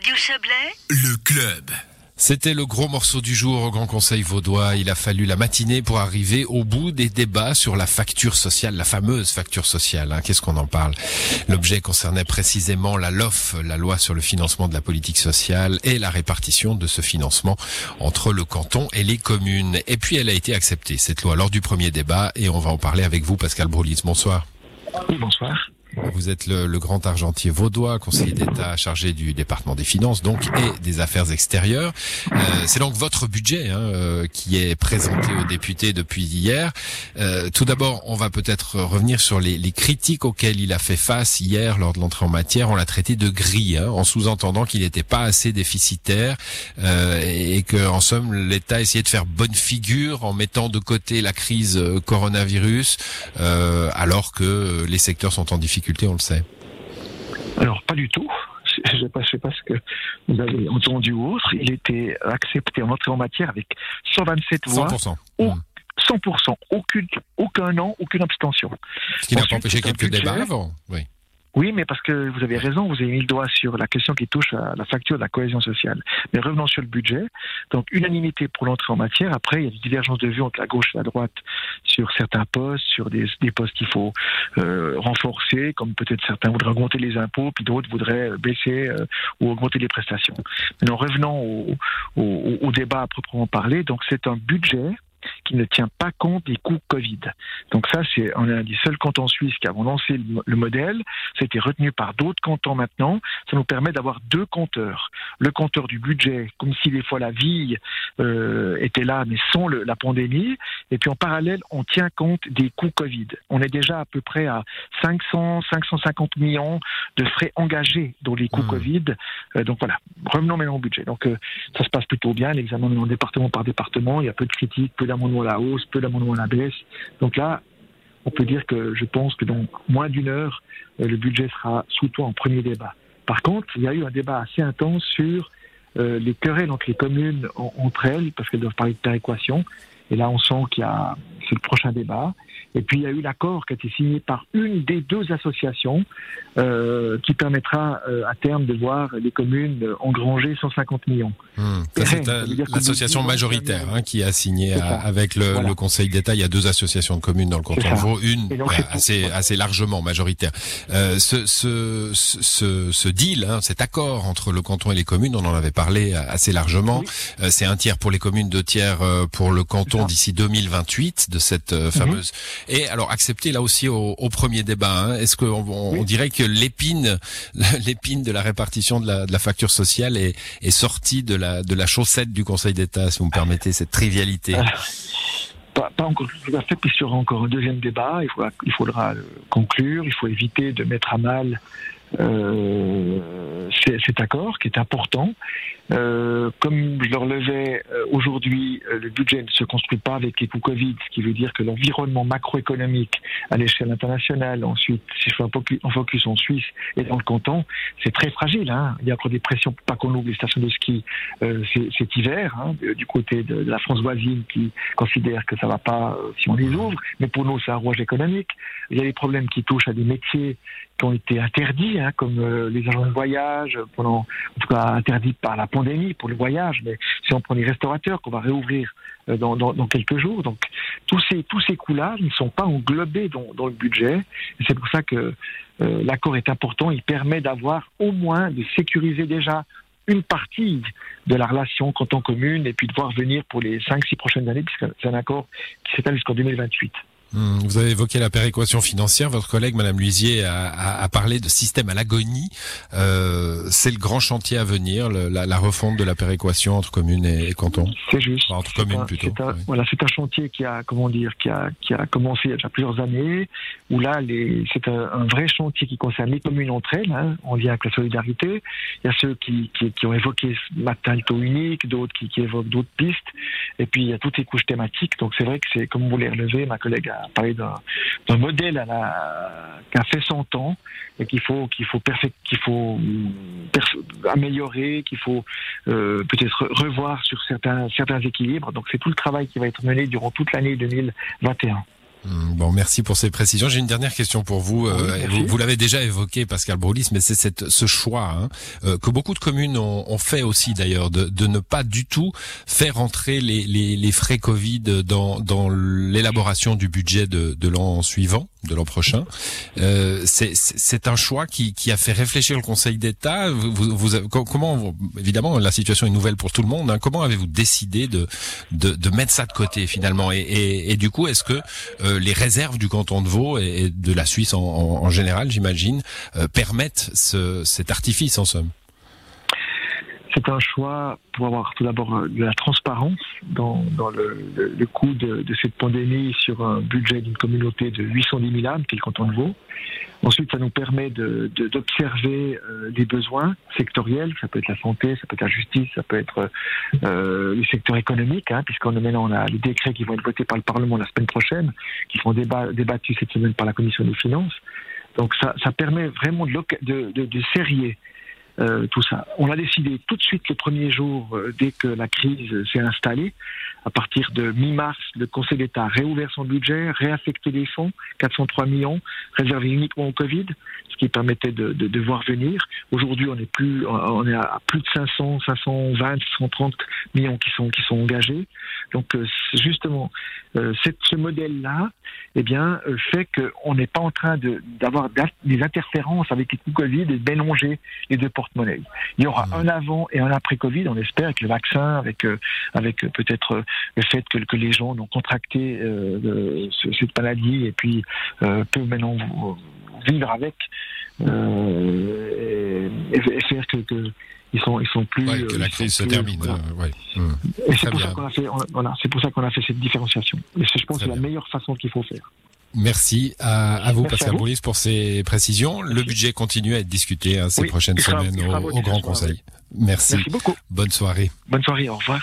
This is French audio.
Radio Chablais, le club. C'était le gros morceau du jour au Grand Conseil vaudois. Il a fallu la matinée pour arriver au bout des débats sur la facture sociale, la fameuse facture sociale. Hein. Qu'est-ce qu'on en parle? L'objet concernait précisément la LOF, la loi sur le financement de la politique sociale, et la répartition de ce financement entre le canton et les communes. Et puis elle a été acceptée, cette loi, lors du premier débat, et on va en parler avec vous, Pascal Broulis. Bonsoir. Oui, bonsoir. Vous êtes le, grand argentier vaudois, conseiller d'État chargé du département des finances donc et des affaires extérieures. Euh, c'est donc votre budget hein, euh, qui est présenté aux députés depuis hier. Euh, tout d'abord, on va peut-être revenir sur les, les, critiques auxquelles il a fait face hier lors de l'entrée en matière. On l'a traité de gris, hein, en sous-entendant qu'il n'était pas assez déficitaire et que, en somme, l'État essayait de faire bonne figure en mettant de côté la crise coronavirus, alors que les secteurs sont en difficulté on le sait Alors, pas du tout. Je ne sais, pas, sais pas ce que vous avez entendu ou autre. Il était accepté en entrée en matière avec 127 voix. 100%. 100%. Aucune, aucun nom, aucune abstention. Ce qui n'a pas empêché quelques débats avant. Oui. Oui, mais parce que vous avez raison, vous avez mis le doigt sur la question qui touche à la facture de la cohésion sociale. Mais revenons sur le budget. Donc, unanimité pour l'entrée en matière. Après, il y a des divergences de vues entre la gauche et la droite sur certains postes, sur des, postes qu'il faut euh, renforcer, comme peut-être certains voudraient augmenter les impôts, puis d'autres voudraient baisser euh, ou augmenter les prestations. Maintenant, revenons au, au, au débat à proprement parler. Donc, c'est un budget qui ne tient pas compte des coûts Covid. Donc ça, c'est on est un des seuls cantons suisses qui avons lancé le, modèle. C'était retenu par d'autres cantons maintenant. Ça nous permet d'avoir deux compteurs. Le compteur du budget, comme si des fois la vie euh, était là, mais sans le, la pandémie. Et puis en parallèle, on tient compte des coûts Covid. On est déjà à peu près à 500, 550 millions de frais engagés dans les coûts mmh. Covid. Euh, donc voilà, revenons maintenant au budget. Donc euh, ça se passe plutôt bien. L'examen département par département, il y a peu de critiques, peu d'amendements la hausse, peu d'amendements à la baisse. Donc là, on peut dire que je pense que dans moins d'une heure, euh, le budget sera toi en premier débat. Par contre, il y a eu un débat assez intense sur euh, les querelles entre les communes entre elles, parce qu'elles doivent parler de péréquation. Et là, on sent qu'il y a, c'est le prochain débat. Et puis il y a eu l'accord qui a été signé par une des deux associations euh, qui permettra euh, à terme de voir les communes engranger 150 millions. Hmm. C'est l'association majoritaire hein, qui a signé avec le, le Conseil d'État. Il y a deux associations de communes dans le canton de Vaud, une assez, assez largement majoritaire. Euh, ce, ce, ce, ce, deal, hein, cet accord entre le canton et les communes, on en avait parlé assez largement. Euh, c'est un tiers pour les communes, deux tiers euh, pour le canton d'ici 2028 de cette mhm. fameuse et alors accepter là aussi au, premier débat. Hein, Est-ce qu'on on, dirait que l'épine, l'épine de la répartition de la, de la facture sociale est, est, sortie de la de la chaussette du Conseil d'État, si vous me permettez cette trivialité? Ah. Pas, pas, encore tout à fait, y aura encore un deuxième débat, il faudra, il faudra conclure, il faut éviter de mettre à mal euh, cet accord qui est important. Euh, comme je le relevais euh, aujourd'hui, euh, le budget ne se construit pas avec les coûts Covid, ce qui veut dire que l'environnement macroéconomique à l'échelle internationale, ensuite, si je fais un focus en Suisse et dans le canton, c'est très fragile. Hein. Il y a encore des pressions, pas qu'on ouvre les stations de ski euh, cet hiver, hein, du côté de, la France voisine qui considère que ça va pas si on les ouvre, mais pour nous, c'est un rouage économique. Il y a des problèmes qui touchent à des métiers qui ont été interdits, hein, comme les agents de voyage, pendant, en tout cas interdits par la pandémie pour le voyage, mais si on prend les restaurateurs qu'on va réouvrir euh, dans, quelques jours, donc tous ces tous ces coûts-là ne sont pas englobés dans, le budget. Et c'est pour ça que euh, l'accord est important. Il permet d'avoir au moins de sécuriser déjà une partie de la relation canton commune et puis de voir venir pour les 5-6 prochaines années, puisque c'est un accord qui s'étale jusqu'en 2028. Hmm, vous avez évoqué la péréquation financière. Votre collègue, Madame Luisier, a, parlé de système à l'agonie. Euh, c'est le grand chantier à venir, la, refonte de la péréquation entre communes et, cantons. C'est juste. entre communes plutôt. Voilà, c'est un chantier qui a, comment dire, qui a, qui a commencé il y a déjà plusieurs années. Où là, c'est un, vrai chantier qui concerne les communes entre elles, hein, en lien avec la solidarité. Il y a ceux qui, qui, ont évoqué ce matin le taux unique, d'autres qui, qui évoquent d'autres pistes. Et puis il y a toutes les couches thématiques. Donc c'est vrai que c'est, comme vous l'avez relevé, ma collègue a parler d'un modèle qui a fait son temps et qu'il faut qu'il faut qu'il faut améliorer, qu'il faut euh, peut-être revoir sur certains certains équilibres. Donc c'est tout le travail qui va être mené durant toute l'année 2021. Hmm, bon, merci pour ces précisions. J'ai une dernière question pour vous. Euh, vous, l'avez déjà évoqué, Pascal Broulis, mais c'est cette, ce choix hein, euh, que beaucoup de communes ont, ont fait aussi d'ailleurs, de, de, ne pas du tout faire entrer les, les, les frais Covid dans, dans l'élaboration du budget de, de l'an suivant, de l'an prochain. Euh, c'est un choix qui, qui, a fait réfléchir le Conseil d'État. Vous, vous, comment, évidemment, la situation est nouvelle pour tout le monde. Hein. comment avez-vous décidé de, de, de, mettre ça de côté finalement? Et, et, et du coup, est-ce que euh, les réserves du canton de Vaud et, de la Suisse en, général, j'imagine, euh, permettent cet artifice en somme? C'est un choix pour avoir tout d'abord euh, de la transparence dans, le, coût de, cette pandémie sur un budget d'une communauté de 810 000 âmes, qui est le canton de Vaud. Ensuite, ça nous permet d'observer euh, les besoins sectoriels, ça peut être la santé, ça peut être la justice, ça peut être euh, le secteur économique, hein, puisqu'on maintenant on a les décrets qui vont être votés par le Parlement la semaine prochaine, qui seront débattus cette semaine par la Commission des finances. Donc ça, ça permet vraiment de, de, de, de serrer euh, tout ça. On a décidé tout de suite le premier jour, euh, dès que la crise s'est installée, à partir de mi-mars, le Conseil d'État a réouvert son budget, réaffecté des fonds, 403 millions, réservés uniquement au Covid, ce qui permettait de, de, de voir venir. Aujourd'hui, on est plus, on est à plus de 500, 520, 130 millions qui sont qui sont engagés. Donc, euh, justement, euh, ce modèle-là, eh bien, euh, fait qu'on n'est pas en train d'avoir des interférences avec les coups Covid et de mélanger les deux porte-monnaies. Il y aura mmh. un avant et un après Covid, on espère, avec le vaccin, avec avec peut-être le fait que, que les gens ont contracté euh, cette maladie et puis euh, peuvent maintenant vivre avec euh, faire que, ils sont ils sont plus que la crise se termine hum. et c'est pour ça qu'on a fait voilà c'est pour ça qu'on a fait cette différenciation et je pense que c'est la meilleure façon qu'il faut faire Merci à, vous, Pascal Boulis, pour ces précisions. Le budget continue à être discuté hein, ces prochaines semaines au, Grand Conseil. Merci. Merci beaucoup. Bonne soirée. Bonne soirée, au revoir.